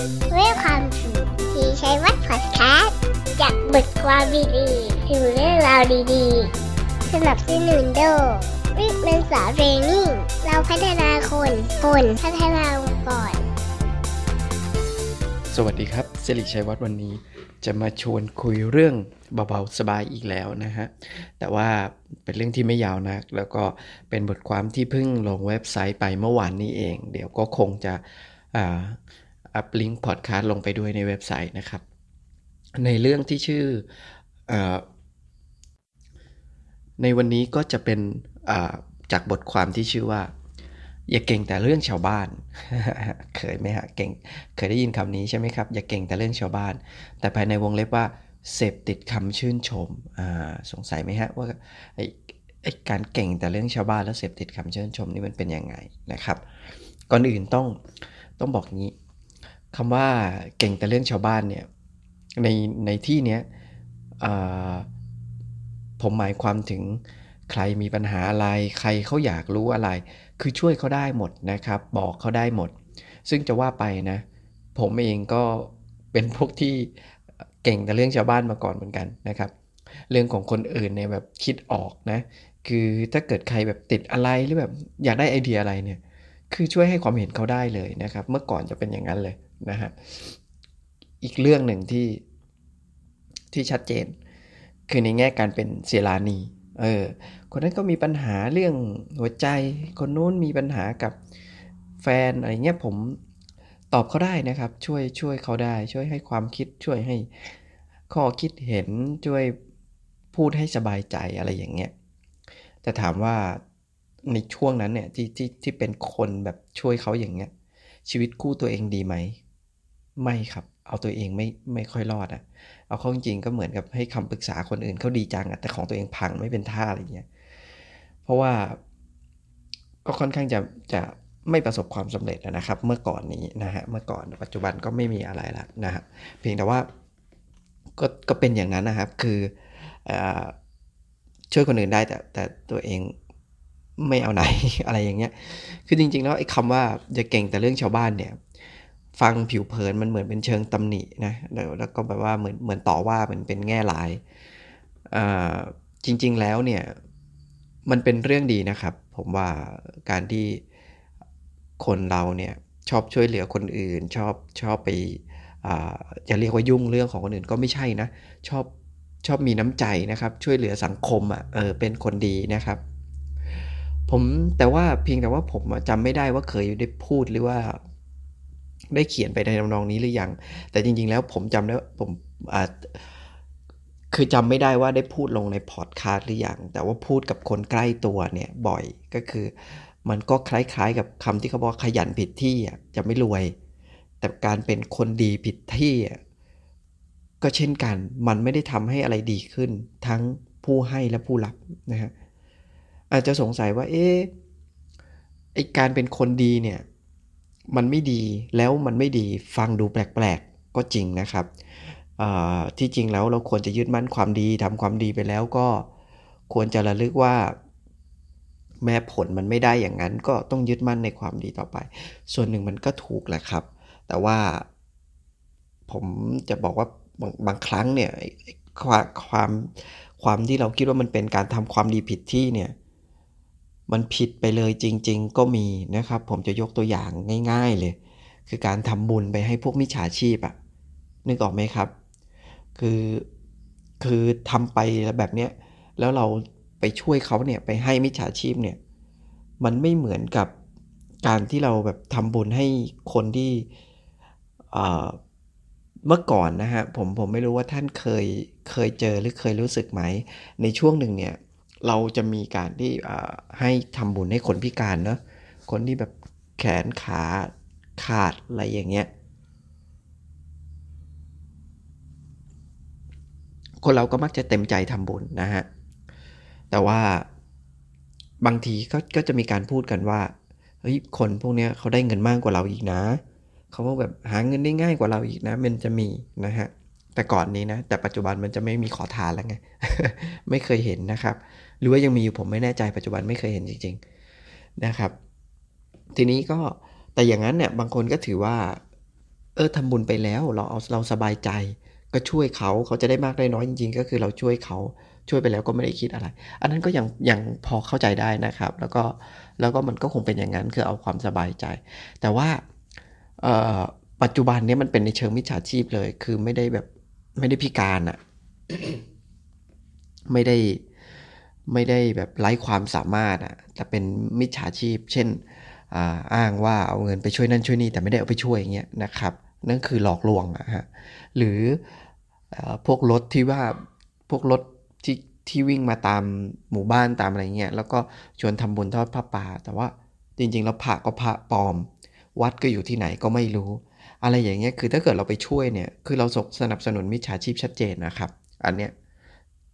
เวลคัมทูที่ใช้วัดพอดแคสต์จากบทความดีๆถึงเรื่องราวดีๆ สนับสนุนโดยวิกเมนสาเรนิ่งเราพัฒนาคนคนพัฒนาองค์กรสวัสดีครับสิริชัยวัฒน์วันนี้ จะมาชวนคุยเรื่องเบาๆสบายอีกแล้วนะฮะ แต่ว่าเป็นเรื่องที่ไม่ยาวนักแล้วก็เป็นบทความที่เพิ่งลงเว็บไซต์ไปเมื่อวานนี้เอง เดี๋ยวก็คงจะ อัพลิงก์พอดคาสต์ลงไปด้วยในเว็บไซต์นะครับ ในเรื่องที่ชื่ออในวันนี้ก็จะเป็นจากบทความที่ชื่อว่า อย่าเก่งแต่เรื่องชาวบ้าน เคยไหมฮะเก่งเคยได้ยินคำนี้ใช่ไหมครับ อย่าเก่งแต่เรื่องชาวบ้าน แต่ภายในวงเล็บว่าเสพติดคำชื่นชมสงสัยไหมฮะว่าไอไอการเก่งแต่เรื่องชาวบ้านแล้วเสพติดคำชื่นชมนี่มันเป็นยังไงนะครับ ก่อนอื่นต้องต้องบอกงี้ คำว่าเก่งแต่เรื่องชาวบ้านเนี่ยในในที่เนี้ยผมหมายความถึงใครมีปัญหาอะไร ใครเขาอยากรู้อะไร คือช่วยเขาได้หมดนะครับ บอกเขาได้หมด ซึ่งจะว่าไปนะ ผมเองก็เป็นพวกที่เก่งแต่เรื่องชาวบ้านมาก่อนเหมือนกันนะครับ เรื่องของคนอื่นเนี่ยแบบคิดออกนะ คือถ้าเกิดใครแบบติดอะไรหรือแบบอยากได้ไอเดียอะไรเนี่ย คือช่วยให้ความเห็นเขาได้เลยนะครับ เมื่อก่อนจะเป็นอย่างนั้นเลยนะฮะอีกเรื่องหนึ่งที่ที่ชัดเจน คือในแง่การเป็นเสยรานีเออคนนั้นก็มีปัญหาเรื่องหัวใจ คนนู้นมีปัญหากับแฟนอะไรเงี้ยผมตอบเขาได้นะครับ ช่วยช่วยเขาได้ ช่วยให้ความคิดช่วยให้ข้อคิดเห็นช่วยพูดให้สบายใจอะไรอย่างเงี้ยแต่ถามว่า ในช่วงนั้นเนี่ยที่ที่ที่เป็นคนแบบช่วยเขาอย่างเงี้ย ชีวิตคู่ตัวเองดีไหม ไม่ครับ เอาตัวเองไม่ไม่ค่อยรอดอะเอาเข้าจริงก็เหมือนกับให้คำปรึกษาคนอื่นเขาดีจังอะแต่ของตัวเองพังไม่เป็นท่าอะไรเงี้ยเพราะว่าก็ค่อนข้างจะจะไม่ประสบความสำเร็จนะครับ เมื่อก่อนนี้นะฮะเมื่อก่อนปัจจุบันก็ไม่มีอะไรละนะฮะเพียงแต่ว่าก็ก็เป็นอย่างนั้นนะครับคืออช่วยคนอื่นได้แต่แต่ตัวเอง ไม่เอาไหนอะไรอย่างเงี้ย คือจริง ๆ แล้วไอ้คำว่าจะเก่งแต่เรื่องชาวบ้านเนี่ย ฟังผิวเผินมันเหมือนเป็นเชิงตำหนินะแล้วแล้วก็แบบว่าเหมือนเหมือนต่อว่าเหมือนเป็นแง่หลายจริง ๆ แล้วเนี่ยมันเป็นเรื่องดีนะครับ ผมว่าการที่คนเราเนี่ยชอบช่วยเหลือคนอื่น ชอบชอบไปจะเรียกว่ายุ่งเรื่องของคนอื่นก็ไม่ใช่นะ ชอบชอบมีน้ำใจนะครับ ช่วยเหลือสังคมอะ่ะเออเป็นคนดีนะครับ ผมแต่ว่าเพียงแต่ว่าผมจำไม่ได้ว่าเคยได้พูดหรือว่า ได้เขียนไปในทำนองนี้หรือยัง แต่จริง ๆ แล้วผมจำได้ผมอาจคือจำไม่ได้ว่าได้พูดลงในพอดคาสต์หรือยัง แต่ว่าพูดกับคนใกล้ตัวเนี่ยบ่อยก็คือ มันก็คล้ายๆ กับคำที่เขาบอกขยันผิดที่จะไม่รวย แต่การเป็นคนดีผิดที่ก็เช่นกัน มันไม่ได้ทำให้อะไรดีขึ้น ทั้งผู้ให้และผู้รับนะฮะ อาจจะสงสัยว่า เอ๊ะไอการเป็นคนดีเนี่ย มันไม่ดีแล้วมันไม่ดีฟังดูแปลกๆ ก็จริงนะครับ ที่จริงแล้วเราควรจะยึดมั่นความดีทำความดีไปแล้วก็ควรจะระลึกว่า แม้ผลมันไม่ได้อย่างนั้น ก็ต้องยึดมั่นในความดีต่อไป ส่วนหนึ่งมันก็ถูกแหละครับ แต่ว่าผมจะบอกว่าบางบางครั้งเนี่ยความความความที่เราคิดว่ามันเป็นการทำความดีผิดที่เนี่ย มันผิดไปเลยจริง ๆ ก็มีนะครับ ผมจะยกตัวอย่างง่าย ๆเลย คือการทำบุญไปให้พวกมิจฉาชีพอะนึกออกไหมครับ คือคือทำไปแบบเนี้ยแล้วเราไปช่วยเขาเนี่ยไปให้มิจฉาชีพเนี่ยมันไม่เหมือนกับการที่เราแบบทำบุญให้คนที่เมื่อก่อนนะฮะผมผมไม่รู้ว่าท่านเคยเคยเจอหรือเคยรู้สึกไหม ในช่วงหนึ่งเนี่ย เราจะมีการที่ให้ทำบุญให้คนพิการเนาะคนที่แบบแขนขาขาดอะไรอย่างเงี้ย คนเราก็มักจะเต็มใจทำบุญนะฮะ แต่ว่าบางทีก็ก็จะมีการพูดกันว่าเฮ้ยคนพวกเนี้ยเขาได้เงินมากกว่าเราอีกนะเขาแบบหาเงินได้ง่ายกว่าเราอีกนะ มันจะมีนะฮะแต่ก่อนนี้นะ แต่ปัจจุบันมันจะไม่มีขอทานแล้วไง ไม่เคยเห็นนะครับ หรือว่ายังมีอยู่ผมไม่แน่ใจปัจจุบันไม่เคยเห็นจริง ๆนะครับ ทีนี้ก็แต่อย่างนั้นเนี่ยบางคนก็ถือว่า เออทำบุญไปแล้วเราเอาเราสบายใจก็ช่วยเขาเขาจะได้มากได้น้อยจริงๆ ก็คือเราช่วยเขาช่วยไปแล้วก็ไม่ได้คิดอะไร อันนั้นก็ยังยังพอเข้าใจได้นะครับ แล้วก็แล้วก็มันก็คงเป็นอย่างนั้นคือเอาความสบายใจ แต่ว่าปัจจุบันนี้มันเป็นในเชิงมิจฉาชีพเลย คือไม่ได้แบบไม่ได้พิการอะไม่ได้ ไม่ได้แบบไร้ความสามารถอะแต่เป็นมิจฉาชีพ เช่นอ้างว่าเอาเงินไปช่วยนั่นช่วยนี่แต่ไม่ได้เอาไปช่วยอย่างเงี้ยนะครับนั่นคือหลอกลวงอะฮะหรือพวกรถที่ว่าพวกรถที่ที่วิ่งมาตามหมู่บ้านตามอะไรเงี้ยแล้วก็ชวนทำบุญทอดผ้าป่า แต่ว่าจริงๆแล้วพระก็พระปลอม วัดก็อยู่ที่ไหนก็ไม่รู้ อะไรอย่างเงี้ยคือถ้าเกิดเราไปช่วยเนี่ยคือเราสนับสนุนมิจฉาชีพชัดเจนนะครับ อันเนี้ย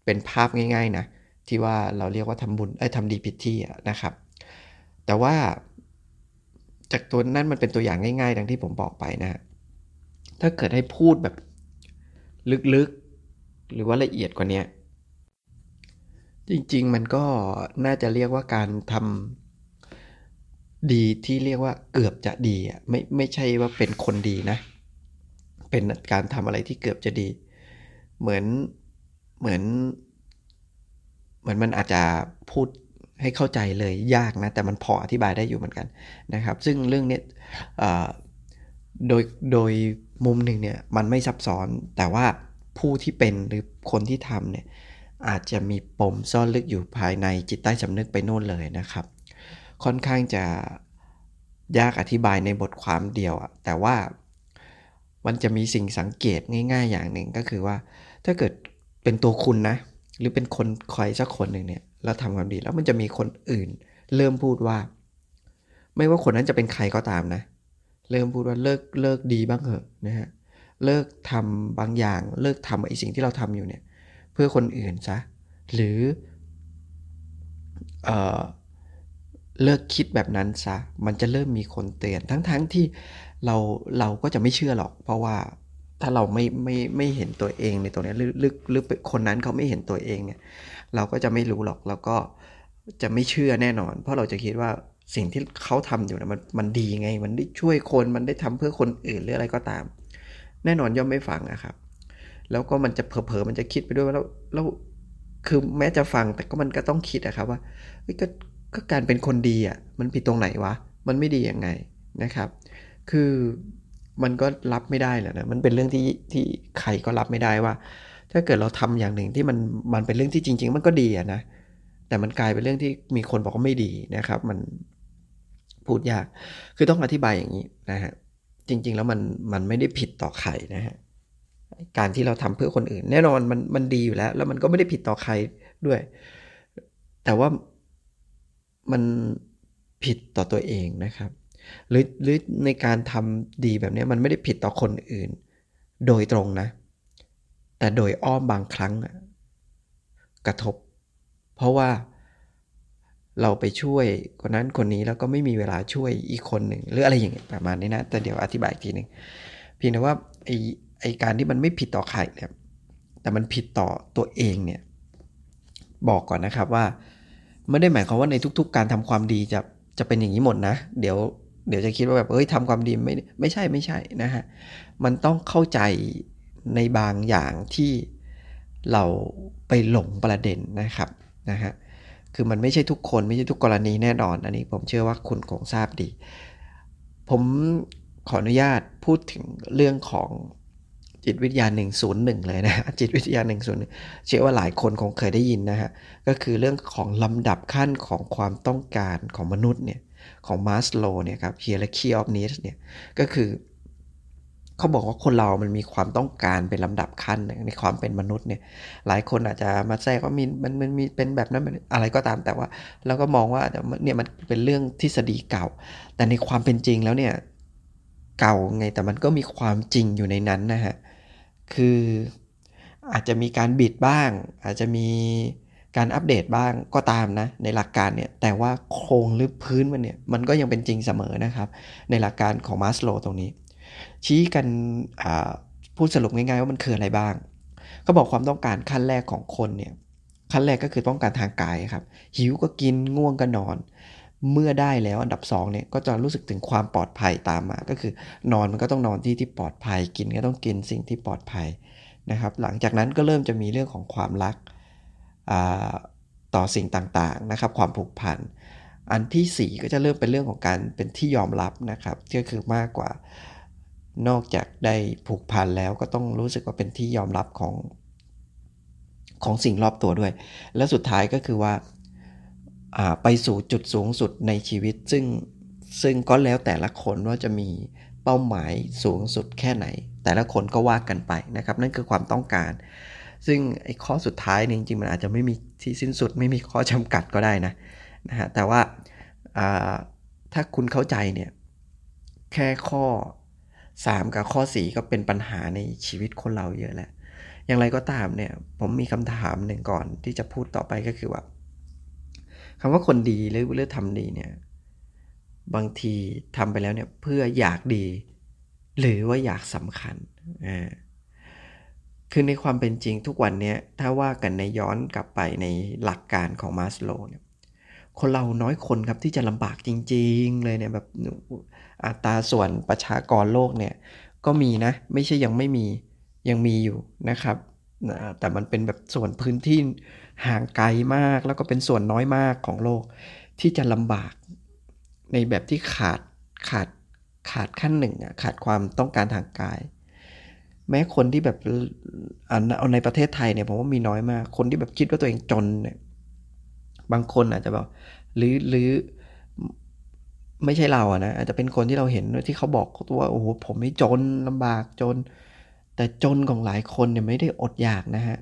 เป็นภาพง่าย ๆนะ ที่ว่าเราเรียกว่าทำบุญไอ้ทำดีผิดที่นะครับ แต่ว่าจากตัวนั้นมันเป็นตัวอย่างง่ายๆ ดังที่ผมบอกไปนะ ถ้าเกิดให้พูดแบบลึกๆ หรือว่าละเอียดกว่านี้จริงๆ มันก็น่าจะเรียกว่าการทำดีที่เรียกว่าเกือบจะดีอะไม่ไม่ใช่ว่าเป็นคนดีนะ เป็นการทำอะไรที่เกือบจะดี เหมือนเหมือน เหมือนมันอาจจะพูดให้เข้าใจเลยยากนะ แต่มันพออธิบายได้อยู่เหมือนกันนะครับ ซึ่งเรื่องนี้โดยโดยมุมหนึ่งเนี่ยมันไม่ซับซ้อนแต่ว่าผู้ที่เป็นหรือคนที่ทำเนี่ยอาจจะมีปมซ่อนลึกอยู่ภายในจิตใต้สำนึกไปโน่นเลยนะครับ ค่อนข้างจะยากอธิบายในบทความเดียวอะแต่ว่ามันจะมีสิ่งสังเกตง่าย ๆ อย่างหนึ่งก็คือว่า ถ้าเกิดเป็นตัวคุณนะ หรือเป็นคนใครสักคนหนึ่งเนี่ยแล้วทำความดีแล้วมันจะมีคนอื่น เริ่มพูดว่า ไม่ว่าคนนั้นจะเป็นใครก็ตามนะ เริ่มพูดว่าเลิกเลิกดีบ้างเหอะนะฮะเลิกทำบางอย่าง เลิกทำไอ้สิ่งที่เราทำอยู่เนี่ย เพื่อคนอื่นซะหรือเออเลิกคิดแบบนั้นซะมันจะเริ่มมีคนเตือนทั้งๆทที่เราเราก็จะไม่เชื่อหรอก เพราะว่า ถ้าเราไม่ไม่ไม่เห็นตัวเองในตัวนี้หรือหรือหรือคนนั้นเขาไม่เห็นตัวเองเนี่ย เราก็จะไม่รู้หรอกแล้วก็จะไม่เชื่อแน่นอน เพราะเราจะคิดว่าสิ่งที่เขาทำอยู่นะมันมันดีไง มันได้ช่วยคนมันได้ทำเพื่อคนอื่นหรืออะไรก็ตาม แน่นอนย่อมไม่ฟังนะครับ แล้วก็มันจะเผลอๆมันจะคิดไปด้วยว่าแล้วแล้วคือแม้จะฟังแต่ก็มันก็ต้องคิดอะครับว่าก็ก็การเป็นคนดีอะมันผิดตรงไหนวะมันไม่ดียังไงนะครับ คือ มันก็รับไม่ได้แหละนะมันเป็นเรื่องที่ที่ใครก็รับไม่ได้ว่า ถ้าเกิดเราทำอย่างหนึ่งที่มันมันเป็นเรื่องที่จริง ๆ มันก็ดีอะนะแต่มันกลายเป็นเรื่องที่มีคนบอกว่าไม่ดีนะครับ มันพูดยาก คือต้องอธิบายอย่างนี้นะฮะจริง ๆ แล้วมันมันไม่ได้ผิดต่อใครนะฮะการที่เราทำเพื่อคนอื่น แน่นอนมันมันดีอยู่แล้ว แล้วมันก็ไม่ได้ผิดต่อใครด้วย แต่ว่ามันผิดต่อตัวเองนะครับ หรือหรือในการทำดีแบบนี้มันไม่ได้ผิดต่อคนอื่น โดยตรงนะ แต่โดยอ้อมบางครั้งกระทบ เพราะว่าเราไปช่วยคนนั้นคนนี้แล้วก็ไม่มีเวลาช่วยอีกคนหนึ่งหรืออะไรอย่างเงี้ยประมาณนี้นะ แต่เดี๋ยวอธิบายอีกทีหนึ่งเพียงแต่ว่าไอไอการที่มันไม่ผิดต่อใครเนี่ยแต่มันผิดต่อตัวเองเนี่ยบอกก่อนนะครับว่า ไม่ได้หมายความว่าในทุก ๆ การทำความดีจะจะเป็นอย่างนี้หมดนะ เดี๋ยว เดี๋ยวจะคิดว่าแบบเอ้ยทำความดีไม่ไม่ใช่ไม่ใช่นะฮะมันต้องเข้าใจในบางอย่างที่เราไปหลงประเด็นนะครับนะฮะคือมันไม่ใช่ทุกคนไม่ใช่ทุกกรณีแน่นอน อันนี้ผมเชื่อว่าคุณคงทราบดี ผมขออนุญาตพูดถึงเรื่องของจิตวิทยา 101 เลยนะจิตวิทยา 101 เชื่อว่าหลายคนคงเคยได้ยินนะฮะก็คือเรื่องของลำดับขั้นของความต้องการของมนุษย์เนี่ย ของมาสโลเนี่ยครับ hierarchy of needs เนี่ยก็คือเขาบอกว่าคนเรามันมีความต้องการเป็นลำดับขั้นในความเป็นมนุษย์เนี่ย หลายคนอาจจะมาแทรกว่ามีมันมันมีเป็นแบบนั้นอะไรก็ตามแต่ว่า เราก็มองว่าเนี่ยมันเป็นเรื่องทฤษฎีเก่า แต่ในความเป็นจริงแล้วเนี่ยเก่าไงแต่มันก็มีความจริงอยู่ในนั้นนะฮะคืออาจจะมีการบิดบ้าง อาจจะมี การอัปเดตบ้างก็ตามนะในหลักการเนี่ยแต่ว่าโครงหรือพื้นมันเนี่ยมันก็ยังเป็นจริงเสมอนะครับ ในหลักการของมาสโลตรงนี้ ชี้กันพูดสรุปง่ายๆว่ามันคืออะไรบ้างเขาบอกความต้องการขั้นแรกของคนเนี่ยขั้นแรกก็คือต้องการทางกายครับ หิวก็กินง่วงก็นอน เมื่อได้แล้วอันดับ2เนี่ยก็จะรู้สึกถึงความปลอดภัยตามมา ก็คือนอนมันก็ต้องนอนที่ที่ปลอดภัยกินก็ต้องกินสิ่งที่ปลอดภัยนะครับ หลังจากนั้นก็เริ่มจะมีเรื่องของความรัก ต่อสิ่งต่างๆนะครับความผูกพัน อันที่ 4 ก็จะเริ่มเป็นเรื่องของการเป็นที่ยอมรับนะครับก็คือมากกว่านอกจากได้ผูกพันแล้วก็ต้องรู้สึกว่าเป็นที่ยอมรับของของสิ่งรอบตัวด้วย และสุดท้ายก็คือว่าไปสู่จุดสูงสุดในชีวิต ซึ่งซึ่งก็แล้วแต่ละคนว่าจะมีเป้าหมายสูงสุดแค่ไหน แต่ละคนก็ว่ากันไปนะครับ นั่นคือความต้องการ ซึ่งไอ้ข้อสุดท้ายนี่จริงๆมันอาจจะไม่มีที่สิ้นสุดไม่มีข้อจำกัดก็ได้นะนะฮะแต่ว่าถ้าคุณเข้าใจเนี่ยแค่ข้อ 3 กับข้อ 4 ก็เป็นปัญหาในชีวิตคนเราเยอะแล้ว อย่างไรก็ตามเนี่ยผมมีคำถามหนึ่งก่อนที่จะพูดต่อไปก็คือว่าคำว่าคนดีหรือเรื่องทำดีเนี่ยบางทีทำไปแล้วเนี่ยเพื่ออยากดี หรือว่าอยากสำคัญอ่า คือในความเป็นจริงทุกวันนี้ถ้าว่ากันในย้อนกลับไปในหลักการของมาสโลเนี่ยคนเราน้อยคนครับที่จะลำบากจริง ๆ เลยเนี่ยแบบอัตราส่วนประชากรโลกเนี่ยก็มีนะ ไม่ใช่ยังไม่มียังมีอยู่นะครับแต่มันเป็นแบบส่วนพื้นที่ห่างไกลมากแล้วก็เป็นส่วนน้อยมากของโลก ที่จะลำบากในแบบที่ขาดขาดขาดขั้นหนึ่งอะขาดความต้องการทางกาย แม้คนที่แบบเอาในประเทศไทยเนี่ยผมว่ามีน้อยมาก คนที่แบบคิดว่าตัวเองจนเนี่ยบางคนอาจจะแบบหรือหรือไม่ใช่เราอะนะอาจจะเป็นคนที่เราเห็นที่เขาบอกว่าโอ้โหผมไม่จนลำบากจน แต่จนของหลายคนเนี่ยไม่ได้อดอยากนะฮะ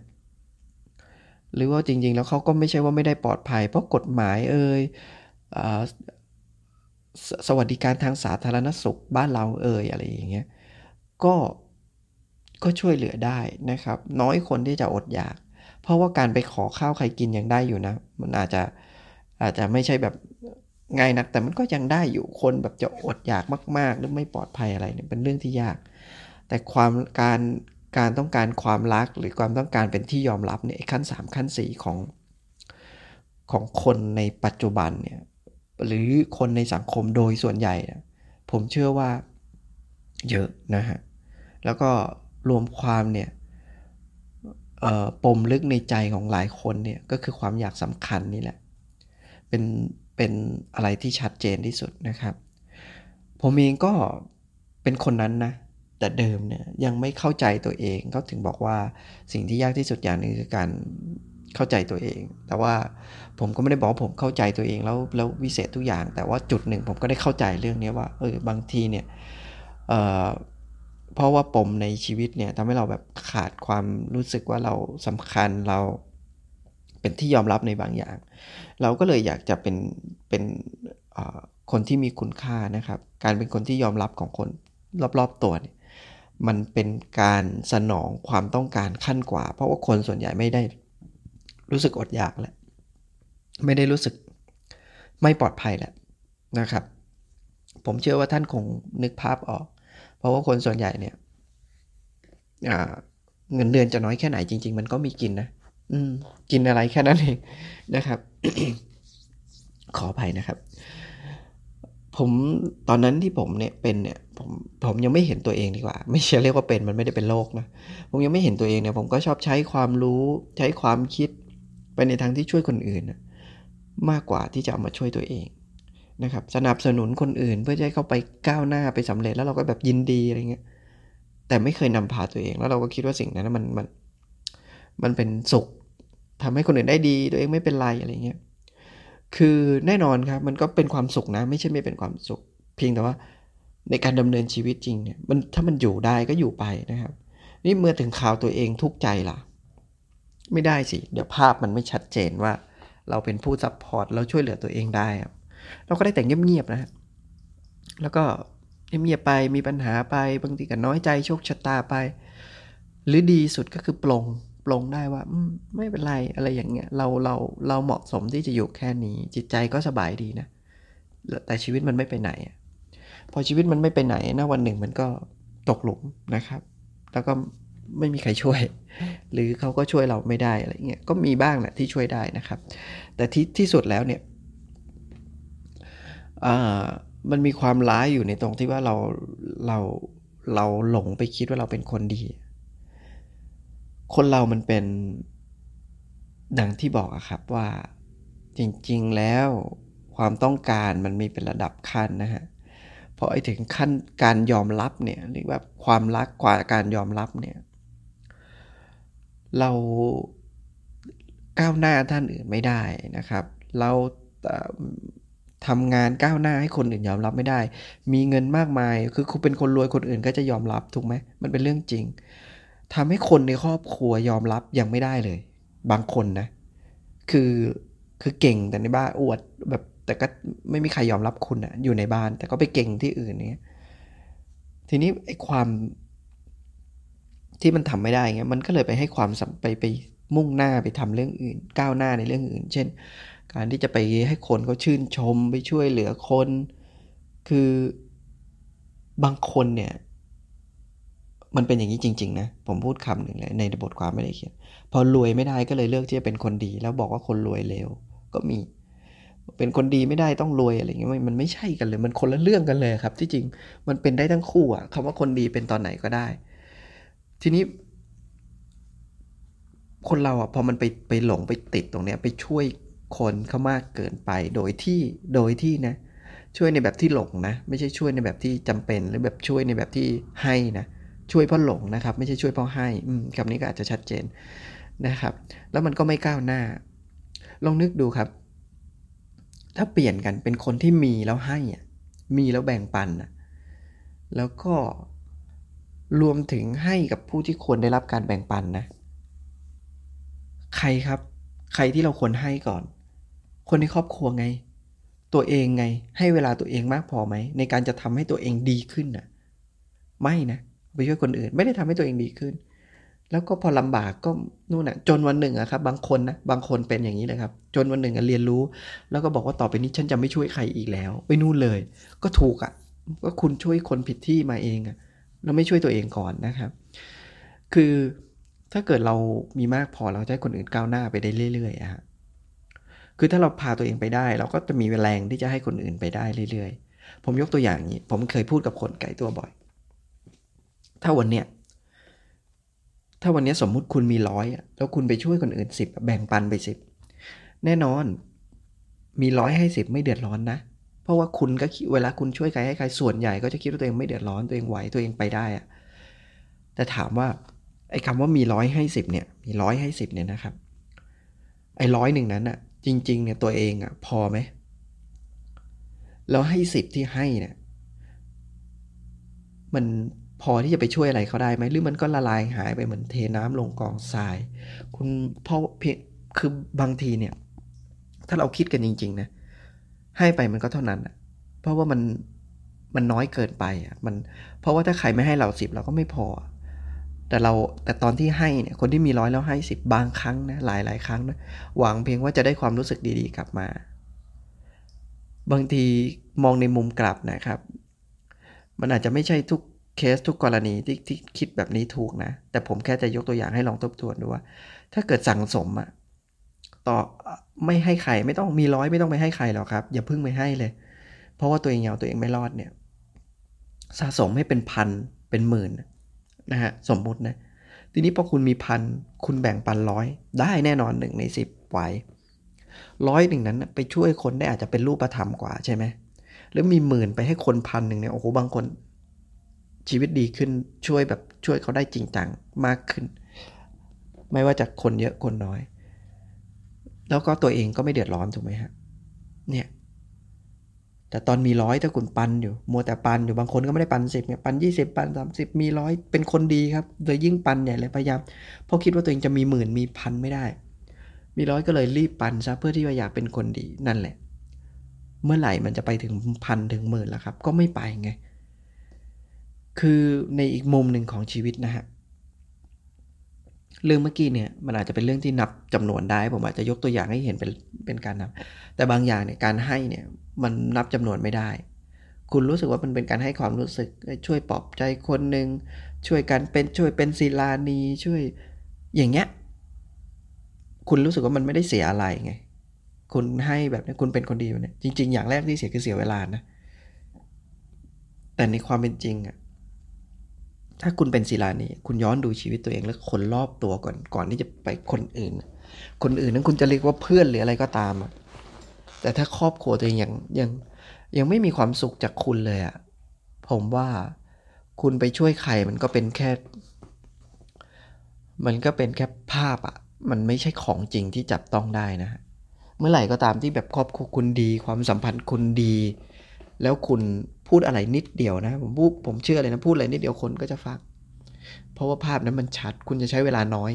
หรือว่าจริง ๆ แล้วเขาก็ไม่ใช่ว่าไม่ได้ปลอดภัย เพราะกฎหมายเอ่ยสสวัสดิการทางสาธารณสุขบ้านเราเอ่ยอะไรอย่างเงี้ยก็ ก็ช่วยเหลือได้นะครับ น้อยคนที่จะอดอยาก เพราะว่าการไปขอข้าวใครกินยังได้อยู่นะ มันอาจจะอาจจะไม่ใช่แบบง่ายนัก แต่มันก็ยังได้อยู่คนแบบจะอดอยากมาก ๆ หรือไม่ปลอดภัยอะไรเนี่ยเป็นเรื่องที่ยาก แต่ความการการต้องการความรักหรือความต้องการเป็นที่ยอมรับเนี่ยขั้น 3 ขั้น 4 ของของคนในปัจจุบันเนี่ยหรือคนในสังคมโดยส่วนใหญ่ ผมเชื่อว่าเยอะนะฮะ แล้วก็ รวมความเนี่ยปมลึกในใจของหลายคนเนี่ยก็คือความอยากสำคัญนี่แหละ เป็นเป็นอะไรที่ชัดเจนที่สุดนะครับ ผมเองก็เป็นคนนั้นนะ แต่เดิมเนี่ยยังไม่เข้าใจตัวเองเขาถึงบอกว่าสิ่งที่ยากที่สุดอย่างนึงคือการเข้าใจตัวเอง แต่ว่าผมก็ไม่ได้บอกผมเข้าใจตัวเองแล้วแล้ววิเศษทุกอย่าง แต่ว่าจุดหนึ่งผมก็ได้เข้าใจเรื่องนี้ว่าเออบางทีเนี่ย เพราะว่าปมในชีวิตเนี่ยทำให้เราแบบขาดความรู้สึกว่าเราสำคัญเราเป็นที่ยอมรับในบางอย่าง เราก็เลยอยากจะเป็นเป็นคนที่มีคุณค่านะครับ การเป็นคนที่ยอมรับของคนรอบๆตัวเนี่ยมันเป็นการสนองความต้องการขั้นกว่า เพราะว่าคนส่วนใหญ่ไม่ได้รู้สึกอดอยากแหละไม่ได้รู้สึกไม่ปลอดภัยแหละนะครับ ผมเชื่อว่าท่านคงนึกภาพออก ราะว่าคนส่วนใหญ่เนี่ยเงินเดือนจะน้อยแค่ไหนจริง ๆ มันก็มีกินนะอืม กินอะไรแค่นั้นเองนะครับ ขออภัยนะครับ ผมตอนนั้นที่ผมเนี่ยเป็นเนี่ย ผมผมยังไม่เห็นตัวเองดีกว่า ไม่ใช่เรียกว่าเป็นมันไม่ได้เป็นโรคนะผมยังไม่เห็นตัวเองเนี่ย ผมก็ชอบใช้ความรู้ใช้ความคิด ไปในทางที่ช่วยคนอื่นนะมากกว่าที่จะเอามาช่วยตัวเอง นะครับสนับสนุนคนอื่น เพื่อให้เขาไปก้าวหน้าไปสำเร็จแล้วเราก็แบบยินดีอะไรเงี้ยแต่ไม่เคยนำพาตัวเอง แล้วเราก็คิดว่าสิ่งนั้นมันมันมันเป็นสุขทำให้คนอื่นได้ดีตัวเองไม่เป็นไรอะไรเงี้ยคือแน่นอนครับมันก็เป็นความสุขนะ ไม่ใช่ไม่เป็นความสุข เพียงแต่ว่าในการดำเนินชีวิตจริงเนี่ยมันถ้ามันอยู่ได้ก็อยู่ไปนะครับ นี่เมื่อถึงข่าวตัวเองทุกใจล่ะ ไม่ได้สิ เดี๋ยวภาพมันไม่ชัดเจนว่า เราเป็นผู้ support แล้วช่วยเหลือตัวเองได้ เราก็ได้แต่งเงียบๆนะแล้วก็เงียบๆไปมีปัญหาไปบางทีก็น้อยใจโชคชะตาไป หรือดีสุดก็คือปลงปลงได้ว่าไม่เป็นไรอะไรอย่างเงี้ยเราเราเราเหมาะสมที่จะอยู่แค่นี้ จิตใจก็สบายดีนะแต่ชีวิตมันไม่ไปไหน พอชีวิตมันไม่ไปไหนนะวันหนึ่งมันก็ตกหลุมนะครับ แล้วก็ไม่มีใครช่วย หรือเขาก็ช่วยเราไม่ได้อะไรเงี้ยก็มีบ้างแหละที่ช่วยได้นะครับ แต่ที่ที่สุดแล้วเนี่ย มันมีความร้ายอยู่ในตรงที่ว่าเราเราเราหลงไปคิดว่าเราเป็นคนดี คนเรามันเป็นดังที่บอกอะครับว่าจริงๆแล้วความต้องการมันมีเป็นระดับขั้นนะฮะพอไอ้ถึงขั้นการยอมรับเนี่ยหรือว่าความรักกว่าการยอมรับเนี่ยเราก้าวหน้าท่านอื่นไม่ได้นะครับ เรา ทำงานก้าวหน้าให้คนอื่นยอมรับไม่ได้ มีเงินมากมาย คือคุณเป็นคนรวยคนอื่นก็จะยอมรับถูกไหม มันเป็นเรื่องจริงทำให้คนในครอบครัวยอมรับยังไม่ได้เลย บางคนนะ คือคือเก่งแต่ในบ้านอวดแบบแต่ก็ไม่มีใครยอมรับคุณอะอยู่ในบ้าน แต่ก็ไปเก่งที่อื่นเนี้ยทีนี้ไอ้ความที่มันทำไม่ได้เงี้ยมันก็เลยไปให้ความไปไปมุ่งหน้าไปทำเรื่องอื่น ก้าวหน้าในเรื่องอื่น เช่น การที่จะไปให้คนเขาชื่นชมไปช่วยเหลือคน คือบางคนเนี่ย มันเป็นอย่างนี้จริง ๆ นะ ผมพูดคำหนึ่งเลยในบทความไม่ได้เขียน พอรวยไม่ได้ก็เลยเลือกที่จะเป็นคนดี แล้วบอกว่าคนรวยเลวก็มี เป็นคนดีไม่ได้ต้องรวยอะไรเงี้ยมันไม่ใช่กันเลย มันคนละเรื่องกันเลยครับ ที่จริงมันเป็นได้ทั้งคู่อะคำว่าคนดีเป็นตอนไหนก็ได้ ทีนี้คนเราอะพอมันไปไปหลงไปติดตรงเนี้ยไปช่วย คนเขามากเกินไป โดยที่โดยที่นะ ช่วยในแบบที่หลงนะ ไม่ใช่ช่วยในแบบที่จำเป็น หรือแบบช่วยในแบบที่ให้นะช่วยเพราะหลงนะครับ ไม่ใช่ช่วยเพราะให้คำนี้ก็อาจจะชัดเจนนะครับ แล้วมันก็ไม่ก้าวหน้า ลองนึกดูครับ ถ้าเปลี่ยนกันเป็นคนที่มีแล้วให้มีแล้วแบ่งปันแล้วก็รวมถึงให้กับผู้ที่ควรได้รับการแบ่งปันนะ ใครครับ ใครที่เราควรให้ก่อน คนในครอบครัวไง ตัวเองไง ให้เวลาตัวเองมากพอไหม ในการจะทำให้ตัวเองดีขึ้นน่ะ ไม่นะไปช่วยคนอื่น ไม่ได้ทำให้ตัวเองดีขึ้น แล้วก็พอลำบากก็นู่นน่ะ จนวันหนึ่งอะครับ บางคนนะบางคนเป็นอย่างนี้เลยครับ จนวันหนึ่งเรียนรู้ แล้วก็บอกว่าต่อไปนี้ฉันจะไม่ช่วยใครอีกแล้ว ไปนู่นเลย ก็ถูกอะก็คุณช่วยคนผิดที่มาเองอะเราไม่ช่วยตัวเองก่อนนะครับ คือถ้าเกิดเรามีมากพอเราจะให้คนอื่นก้าวหน้าไปได้เรื่อยๆอะ คือถ้าเราพาตัวเองไปได้ เราก็จะมีแรงที่จะให้คนอื่นไปได้เรื่อยๆ ผมยกตัวอย่างนี้ ผมเคยพูดกับคนไก่ตัวบ่อย ถ้าวันเนี้ยถ้าวันนี้สมมุติคุณมีร้อยแล้วคุณไปช่วยคนอื่นสิบแบ่งปันไปสิบแน่นอน มีร้อยให้สิบไม่เดือดร้อนนะ เพราะว่าคุณก็เวลาคุณช่วยใครให้ใครส่วนใหญ่ก็จะคิดว่าตัวเองไม่เดือดร้อนตัวเองไหวตัวเองไปได้อะแต่ถามว่าไอ้คำว่ามีร้อยให้สิบเนี่ย มีร้อยให้สิบเนี่ยนะครับ ไอ้ร้อยหนึ่งนั้นอะ จริง ๆ เนี่ยตัวเองอะพอไหมแล้วให้สิบที่ให้เนี่ยมันพอที่จะไปช่วยอะไรเขาได้ไหมหรือมันก็ละลายหายไปเหมือนเทน้ำลงกองทราย คุณเพราะเพียงคือบางทีเนี่ย ถ้าเราคิดกันจริง ๆ นะ ให้ไปมันก็เท่านั้นอะเพราะว่ามันมันน้อยเกินไปอะมันเพราะว่าถ้าใครไม่ให้เราสิบเราก็ไม่พอ แต่เราแต่ตอนที่ให้เนี่ยคนที่มีร้อยแล้วให้สิบบางครั้งนะหลายหลายครั้งนะหวังเพียงว่าจะได้ความรู้สึกดีๆ กลับมา บางทีมองในมุมกลับนะครับ มันอาจจะไม่ใช่ทุกเคสทุกกรณีที่ที่คิดแบบนี้ถูกนะ แต่ผมแค่จะยกตัวอย่างให้ลองทบทวนดูว่า ถ้าเกิดสั่งสมอะต่อไม่ให้ใครไม่ต้องมีร้อยไม่ต้องไปให้ใครหรอกครับ อย่าพึ่งไปให้เลย เพราะว่าตัวเองเอาตัวเองไม่รอดเนี่ย สะสมให้เป็นพันเป็นหมื่น นะฮะสมมุตินะ ทีนี้พอคุณมีพันคุณแบ่งปันร้อยได้แน่นอนหนึ่งในสิบไหวร้อยหนึ่งนั้นไปช่วยคนได้อาจจะเป็นรูปธรรมกว่าใช่ไหมแล้วมีหมื่นไปให้คนพันหนึ่งเนี่ยโอ้โหบางคน ชีวิตดีขึ้นช่วยแบบช่วยเขาได้จริงจังมากขึ้น ไม่ว่าจากคนเยอะคนน้อย แล้วก็ตัวเองก็ไม่เดือดร้อนถูกไหมฮะเนี่ย แต่ตอนมีร้อยถ้าคุณปันอยู่ มัวแต่ปันอยู่บางคนก็ไม่ได้ปันสิบเนี่ยปันยี่สิบปันสามสิบมีร้อยเป็นคนดีครับโดยยิ่งปันใหญ่เลยพยายามเพราะคิดว่าตัวเองจะมีหมื่นมีพันไม่ได้ มีร้อยก็เลยรีบปันซะเพื่อที่ว่าอยากเป็นคนดีนั่นแหละ เมื่อไหร่มันจะไปถึงพันถึงหมื่นแล้วครับ ก็ไม่ไปไง คือในอีกมุมหนึ่งของชีวิตนะฮะเรื่องเมื่อกี้เนี่ยมันอาจจะเป็นเรื่องที่นับจำนวนได้ ผมอาจจะยกตัวอย่างให้เห็นเป็นเป็นการนับ แต่บางอย่างเนี่ยการให้เนี่ย มันนับจำนวนไม่ได้ คุณรู้สึกว่ามันเป็นการให้ความรู้สึกช่วยปลอบใจคนหนึ่งช่วยกันเป็นช่วยเป็นศิลานีช่วยอย่างเงี้ยคุณรู้สึกว่ามันไม่ได้เสียอะไรไง คุณให้แบบนี้คุณเป็นคนดีแบบนี้จริง ๆ อย่างแรกที่เสียคือเสียเวลานะ แต่ในความเป็นจริงอะถ้าคุณเป็นศิลานีคุณย้อนดูชีวิตตัวเองแล้วคนรอบตัวก่อนก่อนที่จะไปคนอื่น คนอื่นนั้นคุณจะเรียกว่าเพื่อนหรืออะไรก็ตามอะ แต่ถ้าครอบครัวตัวเองยังยังยังไม่มีความสุขจากคุณเลยอะผมว่าคุณไปช่วยใครมันก็เป็นแค่ มันก็เป็นแค่ภาพอะมันไม่ใช่ของจริงที่จับต้องได้นะ เมื่อไหร่ก็ตามที่แบบครอบครัวคุณดี ความสัมพันธ์คุณดี แล้วคุณพูดอะไรนิดเดียวนะ ผมพูดผมเชื่อเลยนะพูดอะไรนิดเดียวคนก็จะฟังเพราะว่าภาพนั้นมันชัด คุณจะใช้เวลาน้อย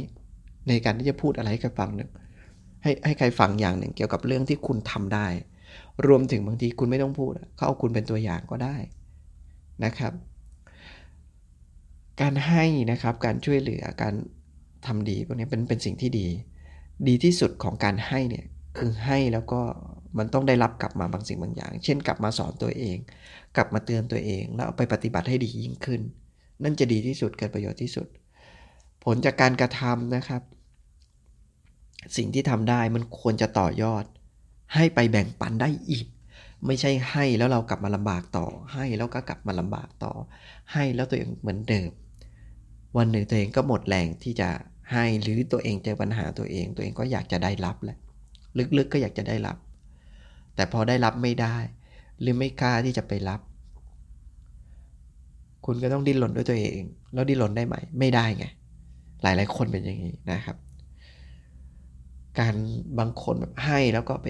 ในการที่จะพูดอะไรให้ใครฟังหนึ่ง ให้ให้ใครฟังอย่างหนึ่งเกี่ยวกับเรื่องที่คุณทำได้ รวมถึงบางทีคุณไม่ต้องพูดเขาเอาคุณเป็นตัวอย่างก็ได้นะครับ การให้นะครับการช่วยเหลือการทำดีพวกนี้เป็นเป็นสิ่งที่ดี ดีที่สุดของการให้เนี่ยคือให้แล้วก็มันต้องได้รับกลับมาบางสิ่งบางอย่าง เช่นกลับมาสอนตัวเอง กลับมาเตือนตัวเอง แล้วเอาไปปฏิบัติให้ดียิ่งขึ้น นั่นจะดีที่สุดเกิดประโยชน์ที่สุด ผลจากการกระทำนะครับ สิ่งที่ทำได้มันควรจะต่อยอด ให้ไปแบ่งปันได้อีก ไม่ใช่ให้แล้วเรากลับมาลำบากต่อ ให้แล้วก็กลับมาลำบากต่อ ให้แล้วตัวเองเหมือนเดิม วันหนึ่งตัวเองก็หมดแรงที่จะให้หรือตัวเองเจอปัญหาตัวเอง ตัวเองก็อยากจะได้รับแหละลึกๆก็อยากจะได้รับ แต่พอได้รับไม่ได้ หรือไม่กล้าที่จะไปรับ คุณก็ต้องดิ้นรนด้วยตัวเอง แล้วดิ้นรนได้ไหม ไม่ได้ไง หลายๆคนเป็นอย่างนี้นะครับ การบางคนแบบให้แล้วก็ไป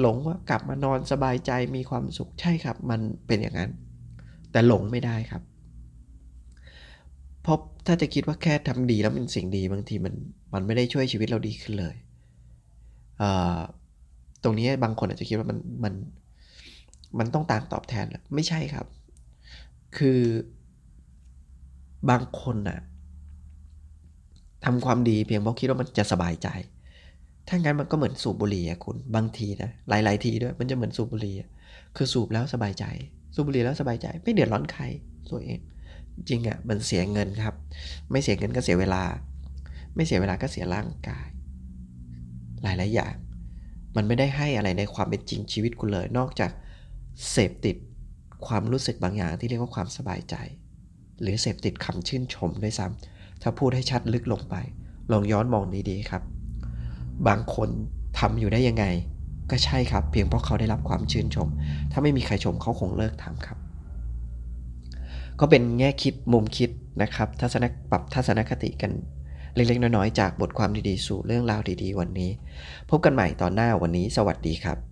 หลงว่ากลับมานอนสบายใจมีความสุขใช่ครับ มันเป็นอย่างนั้น แต่หลงไม่ได้ครับเพราะถ้าจะคิดว่าแค่ทำดีแล้วเป็นสิ่งดีบางทีมันมันไม่ได้ช่วยชีวิตเราดีขึ้นเลยตรงนี้บางคนอาจจะคิดว่ามันมันมันต้องต่างตอบแทนหรอไม่ใช่ครับ คือบางคนน่ะทำความดีเพียงเพราะคิดว่ามันจะสบายใจ ถ้างั้นมันก็เหมือนสูบบุหรี่อะคุณ บางทีนะ หลาย ๆ ทีด้วย มันจะเหมือนสูบบุหรี่คือสูบแล้วสบายใจ สูบบุหรี่แล้วสบายใจ ไม่เดือดร้อนใครตัวเอง จริงอะ่ะมันเสียเงินครับ ไม่เสียเงินก็เสียเวลา ไม่เสียเวลาก็เสียร่างกาย หลาย ๆ อย่าง มันไม่ได้ให้อะไรในความเป็นจริงชีวิตคุณเลย นอกจากเสพติดความรู้สึกบางอย่างที่เรียกว่าความสบายใจ หรือเสพติดคำชื่นชมด้วยซ้ำถ้าพูดให้ชัดลึกลงไป ลองย้อนมองดี ๆ ครับ บางคนทำอยู่ได้ยังไง ก็ใช่ครับ เพียงเพราะเขาได้รับความชื่นชม ถ้าไม่มีใครชมเขาคงเลิกทำครับ ก็เป็นแง่คิดมุมคิดนะครับ ทัศนปรับทัศนคติกันเล็กๆน้อยๆจากบทความดีๆ สู่เรื่องราวดีๆ วันนี้ พบกันใหม่ตอนหน้าวันนี้ สวัสดีครับ